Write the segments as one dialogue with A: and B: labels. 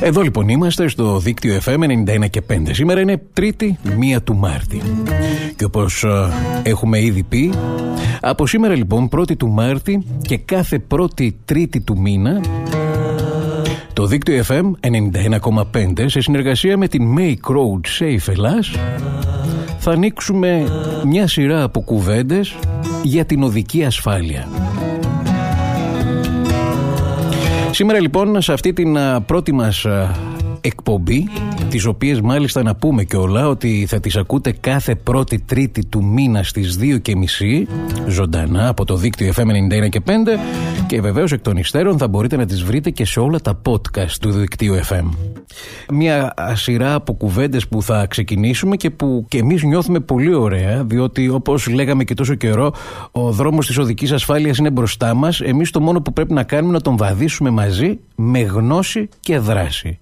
A: Εδώ λοιπόν είμαστε στο δίκτυο FM 91 και 5. Σήμερα είναι Τρίτη, 1 του Μάρτη. Και όπως ε, έχουμε ήδη πει, από σήμερα λοιπόν 1η του Μάρτη και κάθε πρώτη Τρίτη του μήνα το δίκτυο FM 91,5 σε συνεργασία με την Make Road Safe Ελλάς θα ανοίξουμε μια σειρά από κουβέντες για την οδική ασφάλεια. Σήμερα λοιπόν σε αυτή την πρώτη μας εκπομπή τις οποίες μάλιστα να πούμε και όλα ότι θα τις ακούτε κάθε πρώτη τρίτη του μήνα στις 2 και μισή ζωντανά από το δίκτυο FM 91 και 5 και βεβαίως εκ των υστέρων θα μπορείτε να τις βρείτε και σε όλα τα podcast του δικτύου FM. Μια σειρά από κουβέντες που θα ξεκινήσουμε και που και εμείς νιώθουμε πολύ ωραία διότι όπως λέγαμε και τόσο καιρό ο δρόμος της οδικής ασφάλειας είναι μπροστά μας εμείς το μόνο που πρέπει να κάνουμε να τον βαδίσουμε μαζί με γνώση και δράση.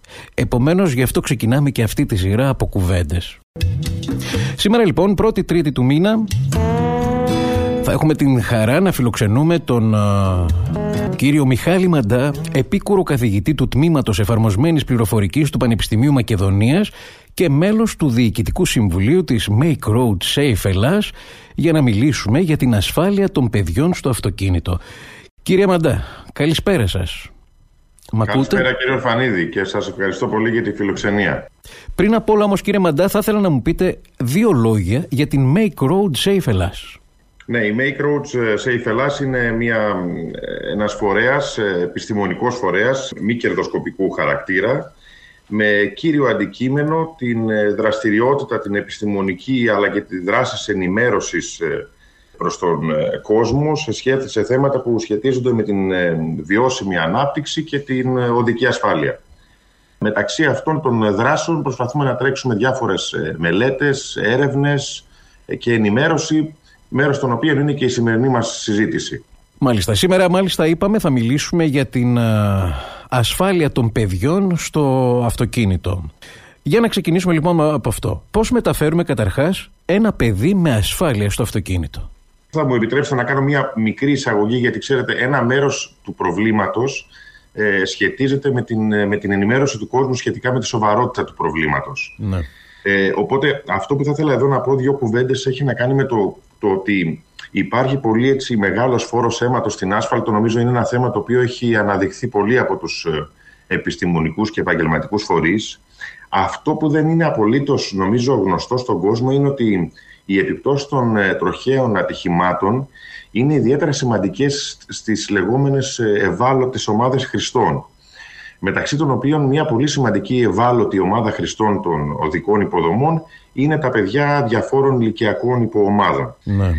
A: Επομένως γι' αυτό ξεκινάμε και αυτή τη σειρά από κουβέντες. Σήμερα λοιπόν, πρώτη τρίτη του μήνα, θα έχουμε την χαρά να φιλοξενούμε τον κύριο Μιχάλη Μαντά, επίκουρο καθηγητή του Τμήματος Εφαρμοσμένης Πληροφορικής του Πανεπιστημίου Μακεδονίας και μέλος του Διοικητικού Συμβουλίου της Make Road Safe Ελλάς για να μιλήσουμε για την ασφάλεια των παιδιών στο αυτοκίνητο. Κύριε Μαντά, καλησπέρα σας.
B: Καλησπέρα κύριε Φανίδη και σας ευχαριστώ πολύ για τη φιλοξενία.
A: Πριν από όλα όμως κύριε Μαντά θα ήθελα να μου πείτε δύο λόγια για την Make Road Safe Ελλάς.
B: Ναι, η Make Roads Safe Ελλάς είναι μια, ένας φορέας, επιστημονικός φορέας, μη κερδοσκοπικού χαρακτήρα, με κύριο αντικείμενο την δραστηριότητα, την επιστημονική αλλά και τη δράσης ενημέρωσης προς τον ε, κόσμο σε, σχέση, σε θέματα που σχετίζονται με την ε, βιώσιμη ανάπτυξη και την ε, οδική ασφάλεια. Μεταξύ αυτών των δράσεων προσπαθούμε να τρέξουμε διάφορες μελέτες, έρευνες και ενημέρωση, μέρος των οποίων είναι και η σημερινή μας συζήτηση.
A: Μάλιστα. Σήμερα μάλιστα είπαμε θα μιλήσουμε για την ασφάλεια των παιδιών στο αυτοκίνητο. Για να ξεκινήσουμε λοιπόν από αυτό. Πώς μεταφέρουμε καταρχάς ένα παιδί με ασφάλεια στο αυτοκίνητο;
B: Θα μου επιτρέψετε να κάνω μια μικρή εισαγωγή, γιατί ξέρετε, ένα μέρος του προβλήματος ε, σχετίζεται με την, ε, με την ενημέρωση του κόσμου σχετικά με τη σοβαρότητα του προβλήματος. Ναι. Ε, οπότε, αυτό που θα ήθελα εδώ να πω δύο κουβέντες έχει να κάνει με το, το ότι υπάρχει πολύ έτσι μεγάλος φόρος αίματος στην άσφαλτο. Νομίζω είναι ένα θέμα το οποίο έχει αναδειχθεί πολύ από τους ε, επιστημονικούς και επαγγελματικούς φορείς. Αυτό που δεν είναι απολύτως, νομίζω, γνωστό στον κόσμο είναι ότι οι επιπτώσεις των ε, τροχαίων ατυχημάτων είναι ιδιαίτερα σημαντικές στις λεγόμενες ε, ευάλωτες ομάδες χρηστών μεταξύ των οποίων μια πολύ σημαντική ευάλωτη ομάδα χρηστών των οδικών υποδομών είναι τα παιδιά διαφόρων ηλικιακών υποομάδων. Ναι.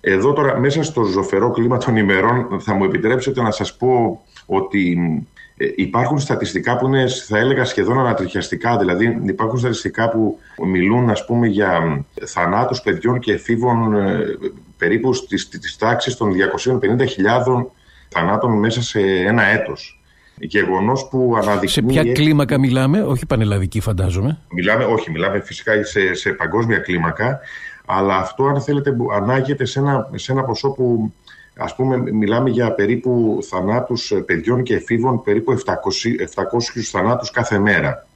B: Εδώ τώρα μέσα στο ζωφερό κλίμα των ημερών θα μου επιτρέψετε να σας πω ότι ε, υπάρχουν στατιστικά που είναι, θα έλεγα, σχεδόν ανατριχιαστικά. Δηλαδή, υπάρχουν στατιστικά που μιλούν, ας πούμε, για θανάτους παιδιών και εφήβων ε, περίπου στις, στις τάξεις των 250.000 θανάτων μέσα σε ένα έτος. Γεγονός που αναδεικνύει.
A: Σε ποια κλίμακα μιλάμε, όχι πανελλαδική, φαντάζομαι.
B: Μιλάμε, όχι, μιλάμε φυσικά σε, σε παγκόσμια κλίμακα. Αλλά αυτό, αν θέλετε, ανάγεται σε ένα, σε ένα ποσό που Ας πούμε, μιλάμε για περίπου θανάτους παιδιών και εφήβων, περίπου 700, 700 θανάτους κάθε μέρα.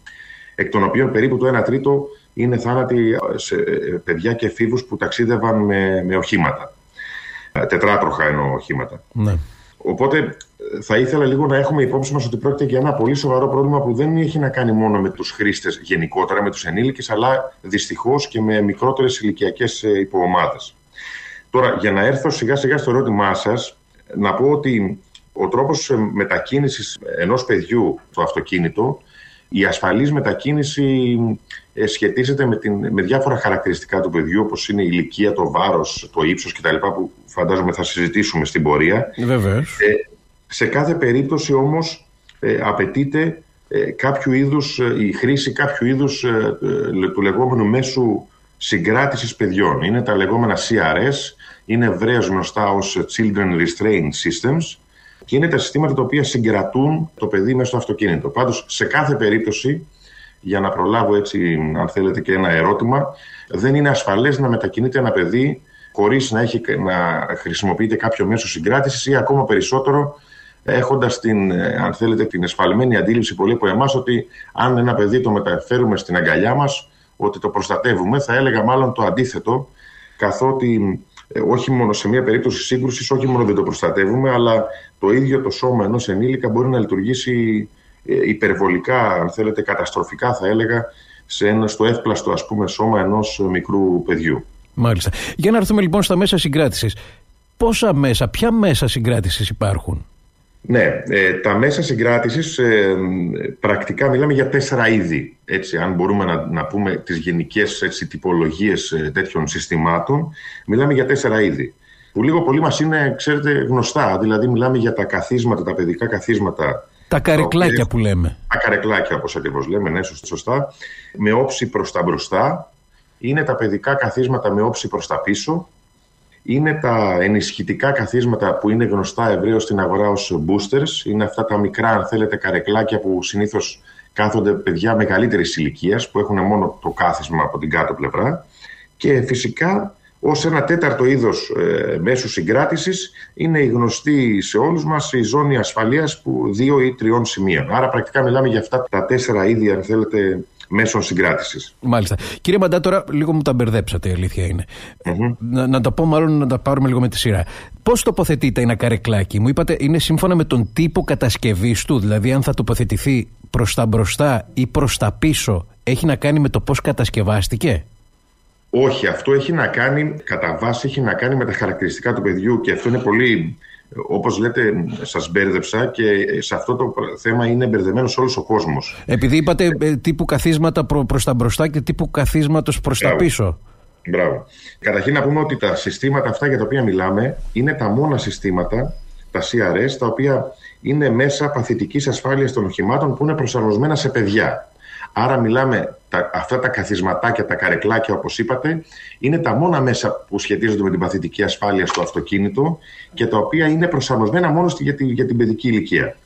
B: Εκ των οποίων περίπου το 1 τρίτο είναι θάνατοι σε παιδιά και εφήβους που ταξίδευαν με, με οχήματα. Τετράτροχα εννοώ οχήματα. Ναι. Οπότε θα ήθελα λίγο να έχουμε υπόψη μας ότι πρόκειται για ένα πολύ σοβαρό πρόβλημα που δεν έχει να κάνει μόνο με τους χρήστες γενικότερα, με τους ενήλικες, αλλά δυστυχώς και με μικρότερες ηλικιακές υποομάδες. Τώρα, για να έρθω σιγά σιγά στο ερώτημά σας, να πω ότι ο τρόπος μετακίνησης ενός παιδιού στο αυτοκίνητο, η ασφαλής μετακίνηση ε, σχετίζεται με, την, με διάφορα χαρακτηριστικά του παιδιού, όπως είναι η ηλικία, το βάρος, το ύψος κτλ. που φαντάζομαι θα συζητήσουμε στην πορεία.
A: Βεβαίως.
B: Ε, σε κάθε περίπτωση όμως ε, απαιτείται ε, κάποιο είδους, η χρήση κάποιου είδους του λεγόμενου μέσου συγκράτησης παιδιών. Είναι τα λεγόμενα CRS, είναι ευρέως γνωστά ως Children Restraint Systems και είναι τα συστήματα τα οποία συγκρατούν το παιδί μέσα στο αυτοκίνητο. Πάντως, σε κάθε περίπτωση, για να προλάβω έτσι, αν θέλετε, και ένα ερώτημα, δεν είναι ασφαλές να μετακινείται ένα παιδί χωρίς να, έχει, να χρησιμοποιείται κάποιο μέσο συγκράτησης ή ακόμα περισσότερο έχοντας την, ε, αν θέλετε, την εσφαλμένη αντίληψη πολύ από εμάς ότι αν ένα παιδί το μεταφέρουμε στην αγκαλιά μας, ότι το προστατεύουμε. Θα έλεγα μάλλον το αντίθετο, καθότι ε, όχι μόνο σε μια περίπτωση σύγκρουσης, όχι μόνο δεν το προστατεύουμε, αλλά το ίδιο το σώμα ενός ενήλικα μπορεί να λειτουργήσει ε, υπερβολικά, αν θέλετε, καταστροφικά, θα έλεγα, σε ένα, στο εύπλαστο ας πούμε, σώμα ενός μικρού παιδιού.
A: Μάλιστα. Για να έρθουμε λοιπόν στα μέσα συγκράτησης. Πόσα μέσα, ποια μέσα συγκράτησης υπάρχουν;
B: Ναι, ε, τα μέσα συγκράτησης ε, πρακτικά μιλάμε για τέσσερα είδη. Έτσι, αν μπορούμε να, να πούμε τις γενικές έτσι, τυπολογίες ε, τέτοιων συστημάτων, μιλάμε για τέσσερα είδη. Που λίγο πολύ μας είναι, ξέρετε, γνωστά. Δηλαδή μιλάμε για τα καθίσματα, τα παιδικά καθίσματα.
A: Τα καρεκλάκια που λέμε.
B: Τα καρεκλάκια, όπως ακριβώς λέμε, ναι, σωστά. Με όψη προς τα μπροστά. Είναι τα παιδικά καθίσματα με όψη προς τα πίσω είναι τα ενισχυτικά καθίσματα που είναι γνωστά ευρέως στην αγορά ως boosters. Είναι αυτά τα μικρά, αν θέλετε, καρεκλάκια που συνήθως κάθονται παιδιά μεγαλύτερης ηλικίας που έχουν μόνο το κάθισμα από την κάτω πλευρά. Και φυσικά ως ένα τέταρτο είδος ε, μέσου συγκράτησης είναι η γνωστή σε όλους μας η ζώνη ασφαλείας που δύο ή τριών σημείων. Άρα πρακτικά μιλάμε για αυτά τα τέσσερα είδη, αν θέλετε, μέσων συγκράτησης.
A: Μάλιστα. Κύριε Μαντά, τώρα λίγο μου τα μπερδέψατε, η αλήθεια είναι. Να, να τα πω, μάλλον να τα πάρουμε λίγο με τη σειρά. Πώς τοποθετείται ένα καρεκλάκι, μου είπατε, είναι σύμφωνα με τον τύπο κατασκευής του, δηλαδή αν θα τοποθετηθεί προς τα μπροστά ή προς τα πίσω, έχει να κάνει με το πώς κατασκευάστηκε;
B: Όχι, αυτό έχει να κάνει, κατά βάση έχει να κάνει με τα χαρακτηριστικά του παιδιού και αυτό είναι πολύ Όπως λέτε, σας μπέρδεψα και σε αυτό το θέμα είναι μπερδεμένος όλος ο κόσμος.
A: Επειδή είπατε ε, τύπου καθίσματα προ προς τα μπροστά και τύπου καθίσματος προς τα πίσω.
B: Μπράβο. Καταρχήν να πούμε ότι τα συστήματα αυτά για τα οποία μιλάμε είναι τα μόνα συστήματα, τα CRS, τα οποία είναι μέσα παθητικής ασφάλειας των οχημάτων που είναι προσαρμοσμένα σε παιδιά. Άρα μιλάμε, τα, αυτά τα καθισματάκια, τα καρεκλάκια όπως είπατε, είναι τα μόνα μέσα που σχετίζονται με την παθητική ασφάλεια στο αυτοκίνητο και τα οποία είναι προσαρμοσμένα μόνο για, τη, για την παιδική ηλικία.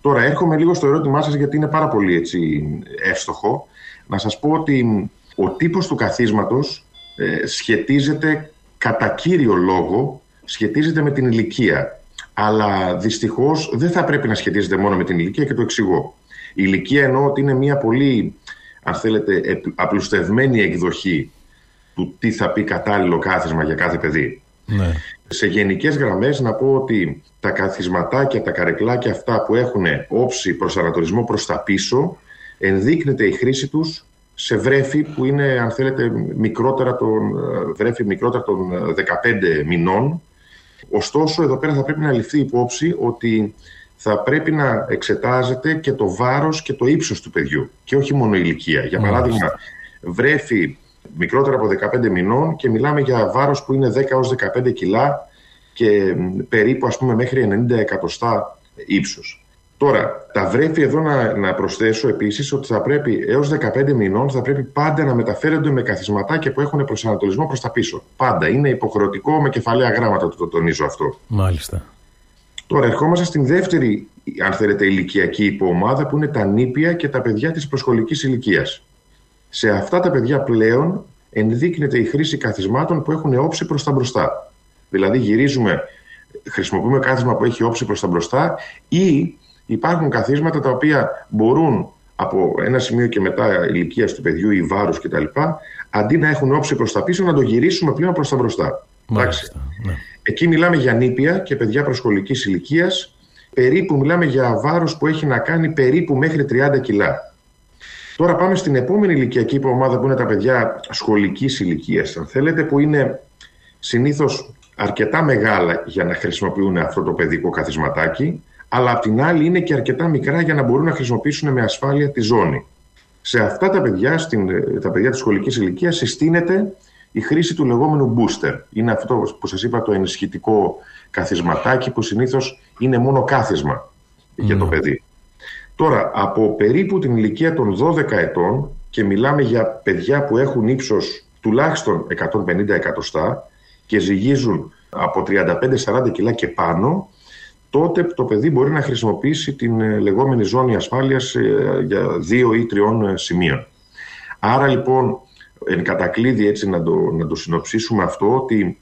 B: Τώρα έρχομαι λίγο στο ερώτημά σας γιατί είναι πάρα πολύ έτσι, εύστοχο. Να σας πω ότι ο τύπος του καθίσματος ε, σχετίζεται κατά κύριο λόγο σχετίζεται με την ηλικία. Αλλά δυστυχώς δεν θα πρέπει να σχετίζεται μόνο με την ηλικία και το εξηγώ. Η ηλικία εννοώ ότι είναι μια πολύ, αν θέλετε, απλουστευμένη εκδοχή του τι θα πει κατάλληλο κάθισμα για κάθε παιδί. Ναι. Σε γενικές γραμμές να πω ότι τα καθισματάκια, τα καρεκλάκια αυτά που έχουν όψη προς ανατολισμό προς τα πίσω ενδείκνεται η χρήση τους σε βρέφη που είναι αν θέλετε μικρότερα των, βρέφη μικρότερα των 15 μηνών. Ωστόσο εδώ πέρα θα πρέπει να ληφθεί υπόψη ότι θα πρέπει να εξετάζεται και το βάρος και το ύψος του παιδιού και όχι μόνο η ηλικία. Για παράδειγμα, βρέφει μικρότερα από 15 μηνών και μιλάμε για βάρος που είναι 10 έως 15 κιλά και περίπου ας πούμε μέχρι 90 εκατοστά ύψος. Τώρα, τα βρέφη εδώ να, να προσθέσω επίσης ότι θα πρέπει έως 15 μηνών θα πρέπει πάντα να μεταφέρονται με καθισματάκια που έχουν προσανατολισμό προς τα πίσω. Πάντα. Είναι υποχρεωτικό με κεφαλαία γράμματα, το, το τονίζω αυτό.
A: Μάλιστα.
B: Τώρα ερχόμαστε στην δεύτερη, αν θέλετε, ηλικιακή υποομάδα που είναι τα νήπια και τα παιδιά της προσχολικής ηλικίας. Σε αυτά τα παιδιά πλέον ενδείκνεται η χρήση καθισμάτων που έχουν όψη προς τα μπροστά. Δηλαδή γυρίζουμε, χρησιμοποιούμε κάθισμα που έχει όψη προς τα μπροστά ή υπάρχουν καθίσματα τα οποία μπορούν από ένα σημείο και μετά ηλικίας του παιδιού ή βάρους κτλ. Αντί να έχουν όψη προς τα πίσω, να το γυρίσουμε πλέον προς τα μπροστά.
A: Μάλιστα, ναι.
B: Εκεί μιλάμε για νήπια και παιδιά προσχολικής ηλικίας. Περίπου μιλάμε για βάρος που έχει να κάνει περίπου μέχρι 30 κιλά. Τώρα πάμε στην επόμενη ηλικιακή υποομάδα που είναι τα παιδιά σχολικής ηλικίας, αν θέλετε, που είναι συνήθως αρκετά μεγάλα για να χρησιμοποιούν αυτό το παιδικό καθισματάκι, αλλά απ' την άλλη είναι και αρκετά μικρά για να μπορούν να χρησιμοποιήσουν με ασφάλεια τη ζώνη. Σε αυτά τα παιδιά, στην, τα παιδιά της σχολικής ηλικίας, συστήνεται η χρήση του λεγόμενου booster. Είναι αυτό που σας είπα το ενισχυτικό καθισματάκι που συνήθως είναι μόνο κάθισμα για το παιδί. Τώρα, από περίπου την ηλικία των 12 ετών και μιλάμε για παιδιά που έχουν ύψος τουλάχιστον 150 εκατοστά και ζυγίζουν από 35-40 κιλά και πάνω, τότε το παιδί μπορεί να χρησιμοποιήσει την ε, λεγόμενη ζώνη ασφάλειας ε, για δύο ή τριών ε, σημείων. Άρα λοιπόν εν κατακλείδη έτσι να το, να το συνοψίσουμε αυτό ότι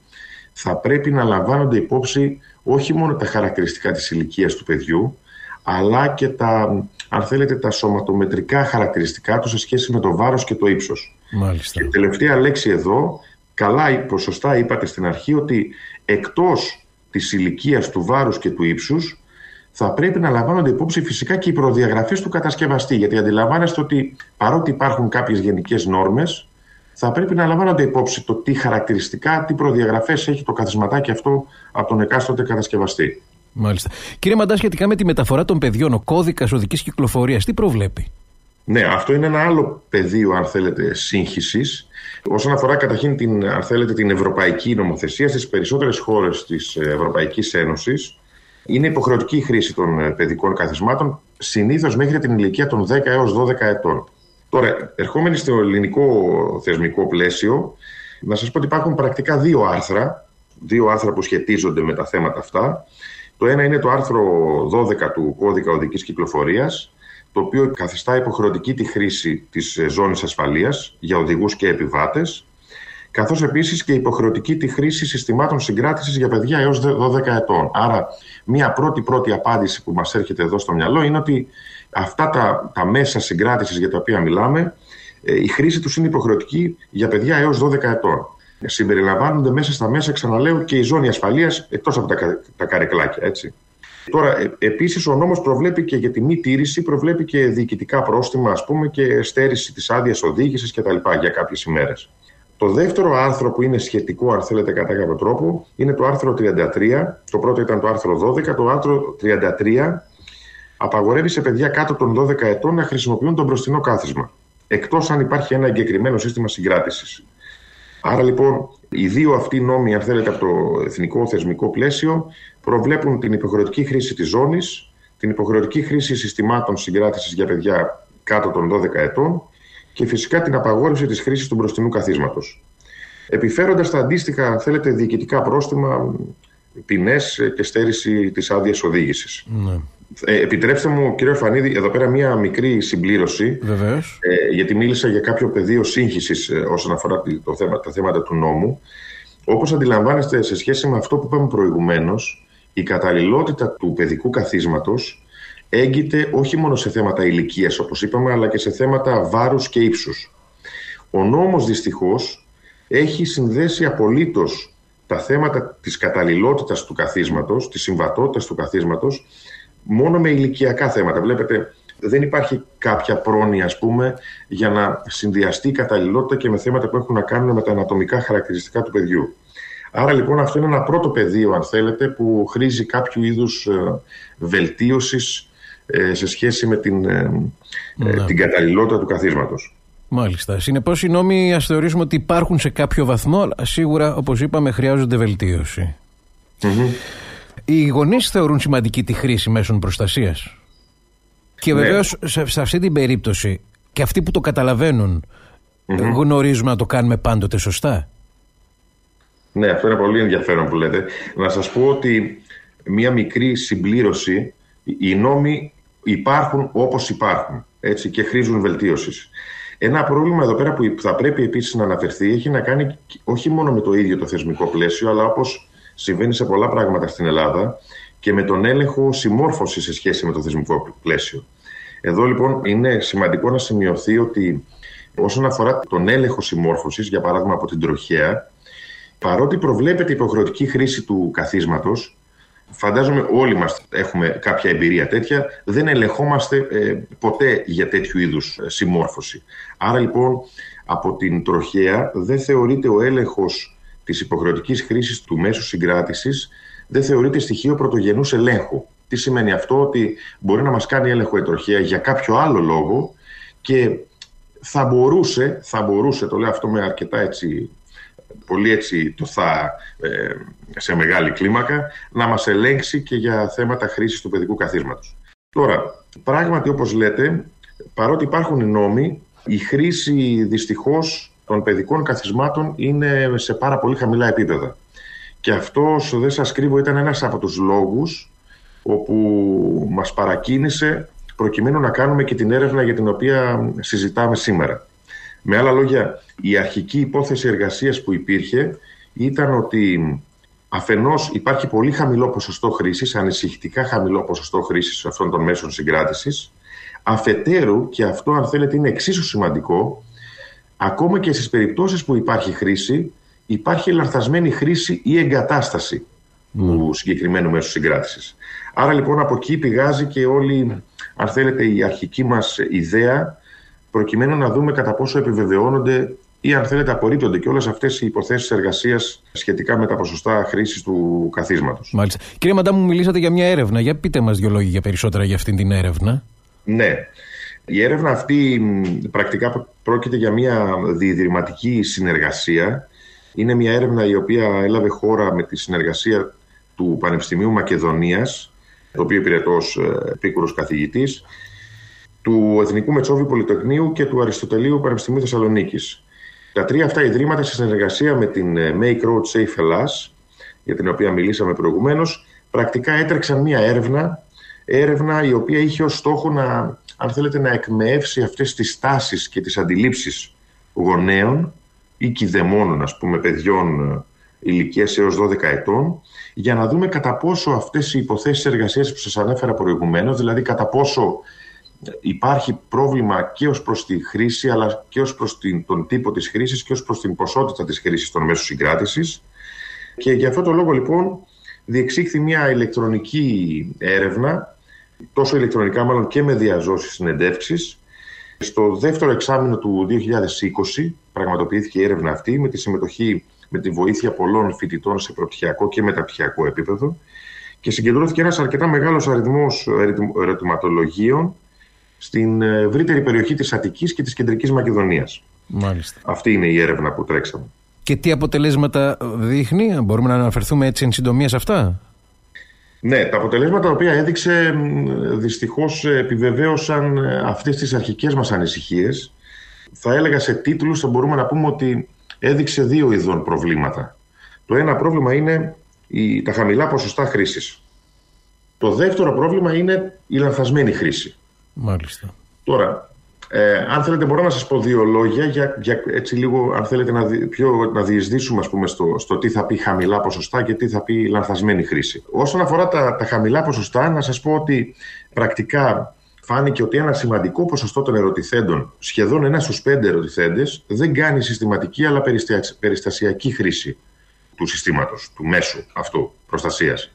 B: θα πρέπει να λαμβάνονται υπόψη όχι μόνο τα χαρακτηριστικά της ηλικίας του παιδιού, αλλά και τα, αν θέλετε, τα σωματομετρικά χαρακτηριστικά του σε σχέση με το βάρος και το ύψος.
A: Μάλιστα.
B: Και τελευταία λέξη εδώ, καλά ή ποσοστά είπατε στην αρχή ότι εκτός της ηλικίας του βάρους και του ύψους θα πρέπει να λαμβάνονται υπόψη φυσικά και οι προδιαγραφές του κατασκευαστή. Γιατί αντιλαμβάνεστε ότι παρότι υπάρχουν κάποιες γενικές νόρμες, θα πρέπει να λαμβάνονται υπόψη το τι χαρακτηριστικά, τι προδιαγραφές έχει το καθισματάκι αυτό από τον εκάστοτε κατασκευαστή.
A: Μάλιστα. Κύριε Μαντά, σχετικά με τη μεταφορά των παιδιών, ο κώδικας οδικής κυκλοφορίας, τι προβλέπει;
B: Ναι, αυτό είναι ένα άλλο πεδίο, αν θέλετε, σύγχυσης. Όσον αφορά καταρχήν την, αν θέλετε, την ευρωπαϊκή νομοθεσία, στις περισσότερες χώρες της Ευρωπαϊκής Ένωσης είναι υποχρεωτική η χρήση των ε, παιδικών καθισμάτων, συνήθως μέχρι την ηλικία των 10 έως 12 ετών. Τώρα, ερχόμενοι στο ελληνικό θεσμικό πλαίσιο, να σας πω ότι υπάρχουν πρακτικά δύο άρθρα, δύο άρθρα που σχετίζονται με τα θέματα αυτά. Το ένα είναι το άρθρο 12 του Κώδικα Οδικής Κυκλοφορίας, το οποίο καθιστά υποχρεωτική τη χρήση της ε, ζώνης ασφαλείας για οδηγούς και επιβάτες, καθώς επίσης και υποχρεωτική τη χρήση συστημάτων συγκράτησης για παιδιά έως 12 ετών. Άρα, μία πρώτη-πρώτη απάντηση που μας έρχεται εδώ στο μυαλό είναι ότι αυτά τα, τα μέσα συγκράτησης για τα οποία μιλάμε, ε, η χρήση τους είναι υποχρεωτική για παιδιά έως 12 ετών συμπεριλαμβάνονται μέσα στα μέσα, ξαναλέω, και η ζώνη ασφαλείας εκτός από τα, τα καρεκλάκια. Έτσι. Τώρα, ε, επίσης, ο νόμος προβλέπει και για τη μη τήρηση, προβλέπει και διοικητικά πρόστιμα, ας πούμε, και στέρηση της άδειας οδήγησης κτλ. για κάποιες ημέρες. Το δεύτερο άρθρο που είναι σχετικό, αν θέλετε, κατά κάποιο τρόπο, είναι το άρθρο 33. Το πρώτο ήταν το άρθρο 12. Το άρθρο 33 απαγορεύει σε παιδιά κάτω των 12 ετών να χρησιμοποιούν τον μπροστινό κάθισμα. Εκτός αν υπάρχει ένα εγκεκριμένο σύστημα συγκράτησης. Άρα λοιπόν οι δύο αυτοί νόμοι, αν θέλετε, από το εθνικό θεσμικό πλαίσιο προβλέπουν την υποχρεωτική χρήση της ζώνης, την υποχρεωτική χρήση συστημάτων συγκράτησης για παιδιά κάτω των 12 ετών και φυσικά την απαγόρευση της χρήσης του μπροστινού καθίσματος. Επιφέροντας τα αντίστοιχα, αν θέλετε, διοικητικά πρόστιμα, ποινές και στέρηση της άδειας οδήγησης. Ναι. Ε, επιτρέψτε μου, κύριε Φανίδη, εδώ πέρα μία μικρή συμπλήρωση.
A: Βεβαίως.
B: Ε, γιατί μίλησα για κάποιο πεδίο σύγχυσης ε, όσον αφορά το θέμα, τα θέματα του νόμου. Όπως αντιλαμβάνεστε, σε σχέση με αυτό που είπαμε προηγουμένως, η καταλληλότητα του παιδικού καθίσματος έγκυται όχι μόνο σε θέματα ηλικίας, όπως είπαμε, αλλά και σε θέματα βάρους και ύψους. Ο νόμος δυστυχώς έχει συνδέσει απολύτως τα θέματα της καταλληλότητας του καθίσματος, της συμβατότητας του καθίσματος μόνο με ηλικιακά θέματα. Βλέπετε, δεν υπάρχει κάποια πρόνοια, ας πούμε, για να συνδυαστεί η καταλληλότητα και με θέματα που έχουν να κάνουν με τα ανατομικά χαρακτηριστικά του παιδιού. Άρα λοιπόν αυτό είναι ένα πρώτο πεδίο, αν θέλετε, που χρήζει κάποιου είδους ε, βελτίωσης ε, σε σχέση με την, ε, ναι. την καταλληλότητα του καθίσματος.
A: Μάλιστα. Συνεπώς, οι νόμοι ας θεωρήσουμε ότι υπάρχουν σε κάποιο βαθμό, αλλά σίγουρα, όπως είπαμε, χρειάζονται βελτίωση. Οι γονείς θεωρούν σημαντική τη χρήση μέσων προστασίας. Και ναι. βεβαίως σε, αυτή την περίπτωση και αυτοί που το καταλαβαινουν γνωρίζουμε να το κάνουμε πάντοτε σωστά.
B: Ναι, αυτό είναι πολύ ενδιαφέρον που λέτε. Να σας πω ότι μία μικρή συμπλήρωση, οι νόμοι υπάρχουν όπως υπάρχουν έτσι, και χρήζουν βελτίωσης. Ένα πρόβλημα εδώ πέρα που θα πρέπει επίσης να αναφερθεί έχει να κάνει όχι μόνο με το ίδιο το θεσμικό πλαίσιο, αλλά όπως συμβαίνει σε πολλά πράγματα στην Ελλάδα και με τον έλεγχο συμμόρφωσης σε σχέση με το θεσμικό πλαίσιο. Εδώ λοιπόν είναι σημαντικό να σημειωθεί ότι όσον αφορά τον έλεγχο συμμόρφωσης, για παράδειγμα από την τροχέα, παρότι προβλέπεται υποχρεωτική χρήση του καθίσματος, φαντάζομαι όλοι μας έχουμε κάποια εμπειρία τέτοια, δεν ελεγχόμαστε ε, ποτέ για τέτοιου είδους ε, συμμόρφωση. Άρα λοιπόν από την τροχέα δεν θεωρείται ο έλεγχος της υποχρεωτικής χρήσης του μέσου συγκράτησης δεν θεωρείται στοιχείο πρωτογενούς ελέγχου. Τι σημαίνει αυτό, ότι μπορεί να μας κάνει έλεγχο η τροχέα για κάποιο άλλο λόγο και θα μπορούσε, θα μπορούσε, το λέω αυτό με αρκετά έτσι, πολύ έτσι το θα ε, σε μεγάλη κλίμακα, να μας ελέγξει και για θέματα χρήσης του παιδικού καθίσματος. Τώρα, πράγματι όπως λέτε, παρότι υπάρχουν οι νόμοι, η χρήση δυστυχώς των παιδικών καθισμάτων είναι σε πάρα πολύ χαμηλά επίπεδα. Και αυτό, δεν σας κρύβω, ήταν ένας από τους λόγους όπου μας παρακίνησε προκειμένου να κάνουμε και την έρευνα για την οποία συζητάμε σήμερα. Με άλλα λόγια, η αρχική υπόθεση εργασίας που υπήρχε ήταν ότι Αφενός, υπάρχει πολύ χαμηλό ποσοστό χρήσης, ανησυχητικά χαμηλό ποσοστό χρήσης αυτών των μέσων συγκράτησης. Αφετέρου, και αυτό αν θέλετε είναι εξίσου σημαντικό, ακόμα και στις περιπτώσεις που υπάρχει χρήση, υπάρχει λανθασμένη χρήση ή εγκατάσταση του συγκεκριμένου μέσου συγκράτησης. Άρα λοιπόν από εκεί πηγάζει και όλη, αν θέλετε, η αρχική μας ιδέα προκειμένου να δούμε κατά πόσο επιβεβαιώνονται ή αν θέλετε απορρίπτονται και όλες αυτές οι υποθέσεις εργασίας σχετικά με τα ποσοστά χρήσης του καθίσματος.
A: Μάλιστα. Κύριε Μαντά, μου μιλήσατε για μια έρευνα. Για πείτε μας δύο λόγια περισσότερα για αυτήν την έρευνα.
B: Ναι. Η έρευνα αυτή πρακτικά πρόκειται για μια διειδηματική συνεργασία. Είναι μια έρευνα η οποία έλαβε χώρα με τη συνεργασία του Πανεπιστημίου Μακεδονίας, το οποίο υπηρετώ ως ε, επίκουρος καθηγητής, του Εθνικού Μετσόβιου Πολυτεχνείου και του Αριστοτελείου Πανεπιστημίου Θεσσαλονίκης. Τα τρία αυτά ιδρύματα, σε συνεργασία με την ε, Make Road Safe Hellas, για την οποία μιλήσαμε προηγουμένως, πρακτικά έτρεξαν μία έρευνα, έρευνα η οποία είχε ως στόχο να, αν θέλετε, να εκμεύσει αυτές τις τάσεις και τις αντιλήψεις γονέων ή κηδεμόνων, ας πούμε, παιδιών ε, ηλικίας έως 12 ετών, για να δούμε κατά πόσο αυτές οι υποθέσεις εργασίας που σας ανέφερα προηγουμένως, δηλαδή κατά πόσο υπάρχει πρόβλημα και ως προς τη χρήση, αλλά και ως προς την, τον τύπο της χρήσης και ως προς την ποσότητα της χρήσης των μέσων συγκράτησης. Και για αυτό το λόγο λοιπόν διεξήχθη μια ηλεκτρονική έρευνα, τόσο ηλεκτρονικά μάλλον και με διαζώσεις συνεντεύξεις. Στο δεύτερο εξάμεινο του 2020 πραγματοποιήθηκε η έρευνα αυτή με τη συμμετοχή με τη βοήθεια πολλών φοιτητών σε προπτυχιακό και μεταπτυχιακό επίπεδο και συγκεντρώθηκε ένας αρκετά μεγάλος αριθμός ερωτηματολογίων στην ευρύτερη περιοχή της Αττικής και της Κεντρικής Μακεδονίας.
A: Μάλιστα.
B: Αυτή είναι η έρευνα που τρέξαμε.
A: Και τι αποτελέσματα δείχνει, μπορούμε να αναφερθούμε έτσι εν συντομία σε αυτά;
B: Ναι, τα αποτελέσματα τα οποία έδειξε δυστυχώς επιβεβαίωσαν αυτές τις αρχικές μας ανησυχίες. Θα έλεγα σε τίτλους θα μπορούμε να πούμε ότι έδειξε δύο ειδών προβλήματα. Το ένα πρόβλημα είναι η, τα χαμηλά ποσοστά χρήσης. Το δεύτερο πρόβλημα είναι η λανθασμένη χρήση.
A: Μάλιστα.
B: Τώρα, ε, αν θέλετε μπορώ να σας πω δύο λόγια για, για έτσι λίγο αν θέλετε να, δι, πιο, να διεισδύσουμε ας πούμε, στο, στο τι θα πει χαμηλά ποσοστά και τι θα πει λανθασμένη χρήση. Όσον αφορά τα, τα χαμηλά ποσοστά να σας πω ότι πρακτικά φάνηκε ότι ένα σημαντικό ποσοστό των ερωτηθέντων, σχεδόν ένα στους πέντε ερωτηθέντες, δεν κάνει συστηματική αλλά περιστασιακή χρήση του συστήματος, του μέσου αυτού προστασίας.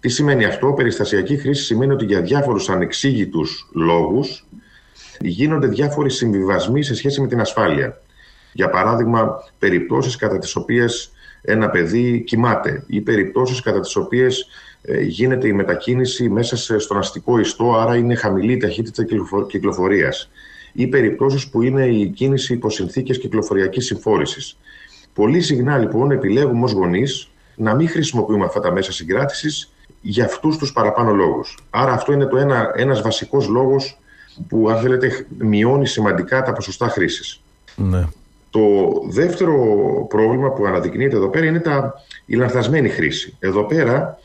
B: Τι σημαίνει αυτό, περιστασιακή χρήση σημαίνει ότι για διάφορους ανεξήγητους λόγους γίνονται διάφοροι συμβιβασμοί σε σχέση με την ασφάλεια. Για παράδειγμα, περιπτώσεις κατά τις οποίες ένα παιδί κοιμάται ή περιπτώσεις κατά τις οποίες ε, γίνεται η μετακίνηση μέσα στον αστικό ιστό, άρα είναι χαμηλή η ταχύτητα κυκλοφορίας. Ή περιπτώσεις που είναι η κίνηση υπό συνθήκες κυκλοφοριακής συμφόρησης. Πολύ συχνά λοιπόν επιλέγουμε ως γονείς να μην χρησιμοποιούμε αυτά τα μέσα συγκράτησης για αυτούς τους παραπάνω λόγους. Άρα αυτό είναι το ένα, ένας βασικός λόγος που αν θέλετε μειώνει σημαντικά τα ποσοστά χρήσης.
A: Ναι.
B: Το δεύτερο πρόβλημα που αναδεικνύεται εδώ πέρα είναι τα, η λανθασμένη χρήση. Εδώ πέρα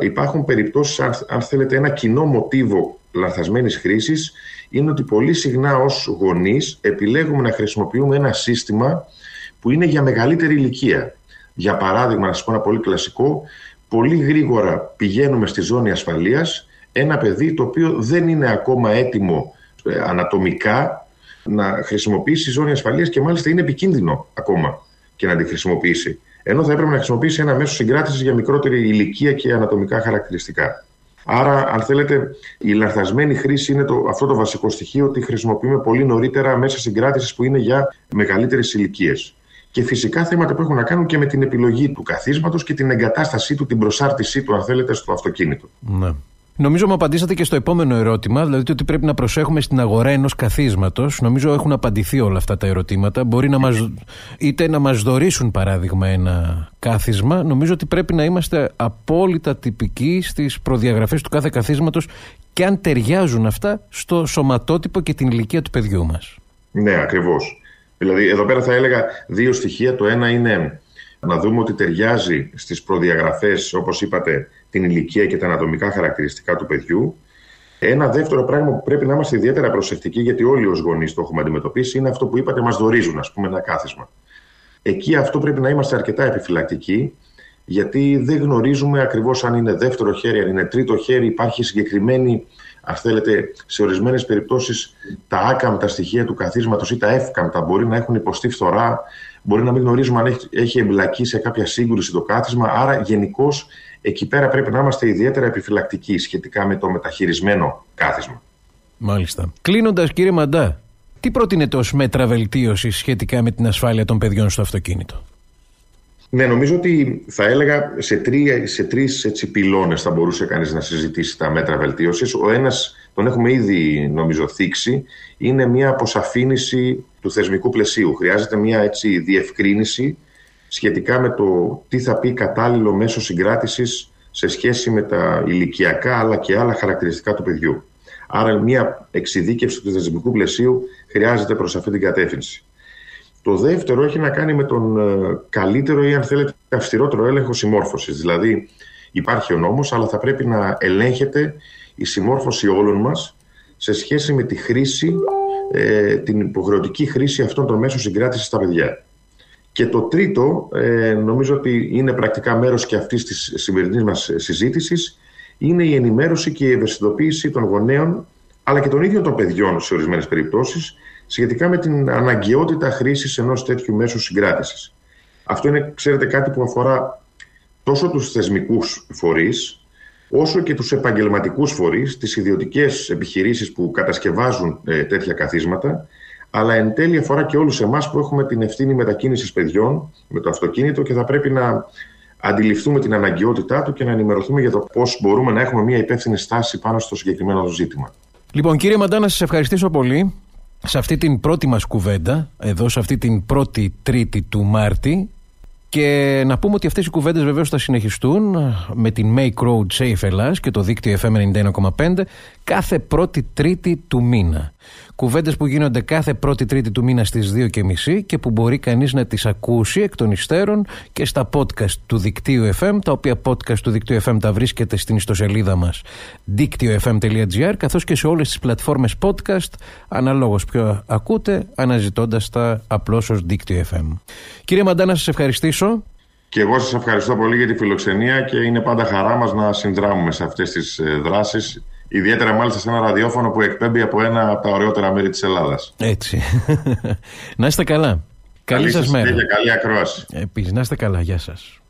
B: υπάρχουν περιπτώσεις, αν, θέλετε, ένα κοινό μοτίβο λανθασμένης χρήσης είναι ότι πολύ συχνά ως γονείς επιλέγουμε να χρησιμοποιούμε ένα σύστημα που είναι για μεγαλύτερη ηλικία. Για παράδειγμα, να σας πω ένα πολύ κλασικό, πολύ γρήγορα πηγαίνουμε στη ζώνη ασφαλείας ένα παιδί το οποίο δεν είναι ακόμα έτοιμο ε, ανατομικά να χρησιμοποιήσει ζώνη ασφαλείας και μάλιστα είναι επικίνδυνο ακόμα και να τη χρησιμοποιήσει ενώ θα έπρεπε να χρησιμοποιήσει ένα μέσο συγκράτησης για μικρότερη ηλικία και ανατομικά χαρακτηριστικά. Άρα, αν θέλετε, η λανθασμένη χρήση είναι το, αυτό το βασικό στοιχείο ότι χρησιμοποιούμε πολύ νωρίτερα μέσα συγκράτησης που είναι για μεγαλύτερες ηλικίες. Και φυσικά θέματα που έχουν να κάνουν και με την επιλογή του καθίσματος και την εγκατάστασή του, την προσάρτησή του, αν θέλετε, στο αυτοκίνητο.
A: Ναι. Νομίζω μου απαντήσατε και στο επόμενο ερώτημα, δηλαδή ότι πρέπει να προσέχουμε στην αγορά ενός καθίσματος. Νομίζω έχουν απαντηθεί όλα αυτά τα ερωτήματα. Μπορεί να μας, είτε να μας δωρήσουν παράδειγμα ένα κάθισμα. Νομίζω ότι πρέπει να είμαστε απόλυτα τυπικοί στις προδιαγραφές του κάθε καθίσματος και αν ταιριάζουν αυτά στο σωματότυπο και την ηλικία του παιδιού μας.
B: Ναι, ακριβώς. Δηλαδή, εδώ πέρα θα έλεγα δύο στοιχεία. Το ένα είναι να δούμε ότι ταιριάζει στις προδιαγραφές, όπως είπατε, την ηλικία και τα ανατομικά χαρακτηριστικά του παιδιού. Ένα δεύτερο πράγμα που πρέπει να είμαστε ιδιαίτερα προσεκτικοί, γιατί όλοι ως γονείς το έχουμε αντιμετωπίσει, είναι αυτό που είπατε, μας δορίζουν, ας πούμε, ένα κάθισμα. Εκεί αυτό πρέπει να είμαστε αρκετά επιφυλακτικοί, γιατί δεν γνωρίζουμε ακριβώς αν είναι δεύτερο χέρι, αν είναι τρίτο χέρι, υπάρχει συγκεκριμένη αν θέλετε, σε ορισμένες περιπτώσεις τα άκαμπτα στοιχεία του καθίσματος ή τα εύκαμπτα μπορεί να έχουν υποστεί φθορά, μπορεί να μην γνωρίζουμε αν έχει, έχει εμπλακεί σε κάποια σύγκρουση το κάθισμα. Άρα, γενικώς εκεί πέρα πρέπει να είμαστε ιδιαίτερα επιφυλακτικοί σχετικά με το μεταχειρισμένο κάθισμα.
A: Μάλιστα. Κλείνοντας, κύριε Μαντά, τι προτείνετε ως μέτρα βελτίωσης σχετικά με την ασφάλεια των παιδιών στο αυτοκίνητο;
B: Ναι, νομίζω ότι θα έλεγα σε, τρία, σε τρεις έτσι, πυλώνες θα μπορούσε κανείς να συζητήσει τα μέτρα βελτίωσης. Ο ένας, τον έχουμε ήδη νομίζω θίξει, είναι μια αποσαφήνιση του θεσμικού πλαισίου. Χρειάζεται μια έτσι, διευκρίνηση σχετικά με το τι θα πει κατάλληλο μέσο συγκράτησης σε σχέση με τα ηλικιακά αλλά και άλλα χαρακτηριστικά του παιδιού. Άρα μια εξειδίκευση του θεσμικού πλαισίου χρειάζεται προς αυτή την κατεύθυνση. Το δεύτερο έχει να κάνει με τον ε, καλύτερο ή αν θέλετε αυστηρότερο έλεγχο συμμόρφωσης. Δηλαδή υπάρχει ο νόμος αλλά θα πρέπει να ελέγχεται η συμμόρφωση όλων μας σε σχέση με τη χρήση, ε, την υποχρεωτική χρήση αυτών των μέσων συγκράτησης στα παιδιά. Και το τρίτο, ε, νομίζω ότι είναι πρακτικά μέρος και αυτής της σημερινής μας συζήτησης, είναι η ενημέρωση και η ευαισθητοποίηση των γονέων αλλά και των ίδιων των παιδιών σε ορισμένες περιπτώσεις σχετικά με την αναγκαιότητα χρήσης ενός τέτοιου μέσου συγκράτησης. Αυτό είναι, ξέρετε, κάτι που αφορά τόσο τους θεσμικούς φορείς, όσο και τους επαγγελματικούς φορείς, τις ιδιωτικές επιχειρήσεις που κατασκευάζουν ε, τέτοια καθίσματα, αλλά εν τέλει αφορά και όλους εμάς που έχουμε την ευθύνη μετακίνησης παιδιών με το αυτοκίνητο και θα πρέπει να αντιληφθούμε την αναγκαιότητά του και να ενημερωθούμε για το πώς μπορούμε να έχουμε μια υπεύθυνη στάση πάνω στο συγκεκριμένο ζήτημα.
A: Λοιπόν, κύριε Μαντά, σας ευχαριστήσω πολύ σε αυτή την πρώτη μας κουβέντα, εδώ σε αυτή την πρώτη τρίτη του Μάρτη και να πούμε ότι αυτές οι κουβέντες βεβαίως θα συνεχιστούν με την Make Road Safe Ελλάς και το δίκτυο FM 91,5 κάθε πρώτη τρίτη του μήνα. Κουβέντες που γίνονται κάθε πρώτη τρίτη του μήνα στις 2 και μισή και που μπορεί κανείς να τις ακούσει εκ των υστέρων και στα podcast του δικτύου FM, τα οποία podcast του δικτύου FM τα βρίσκεται στην ιστοσελίδα μας δίκτυο.fm.gr καθώς και σε όλες τις πλατφόρμες podcast αναλόγως ποιο ακούτε αναζητώντας τα απλώς ως δίκτυο FM. Κύριε Μαντάνα σας ευχαριστήσω.
B: Και εγώ σας ευχαριστώ πολύ για τη φιλοξενία και είναι πάντα χαρά μας να συνδράμουμε σε αυτές τις ε, δράσεις Ιδιαίτερα μάλιστα σε ένα ραδιόφωνο που εκπέμπει από ένα από τα ωραιότερα μέρη της Ελλάδας.
A: Έτσι. να είστε καλά.
B: Καλή, καλή σας μέρα. Και καλή ακρόαση.
A: Επίσης, να είστε καλά. Γεια σας.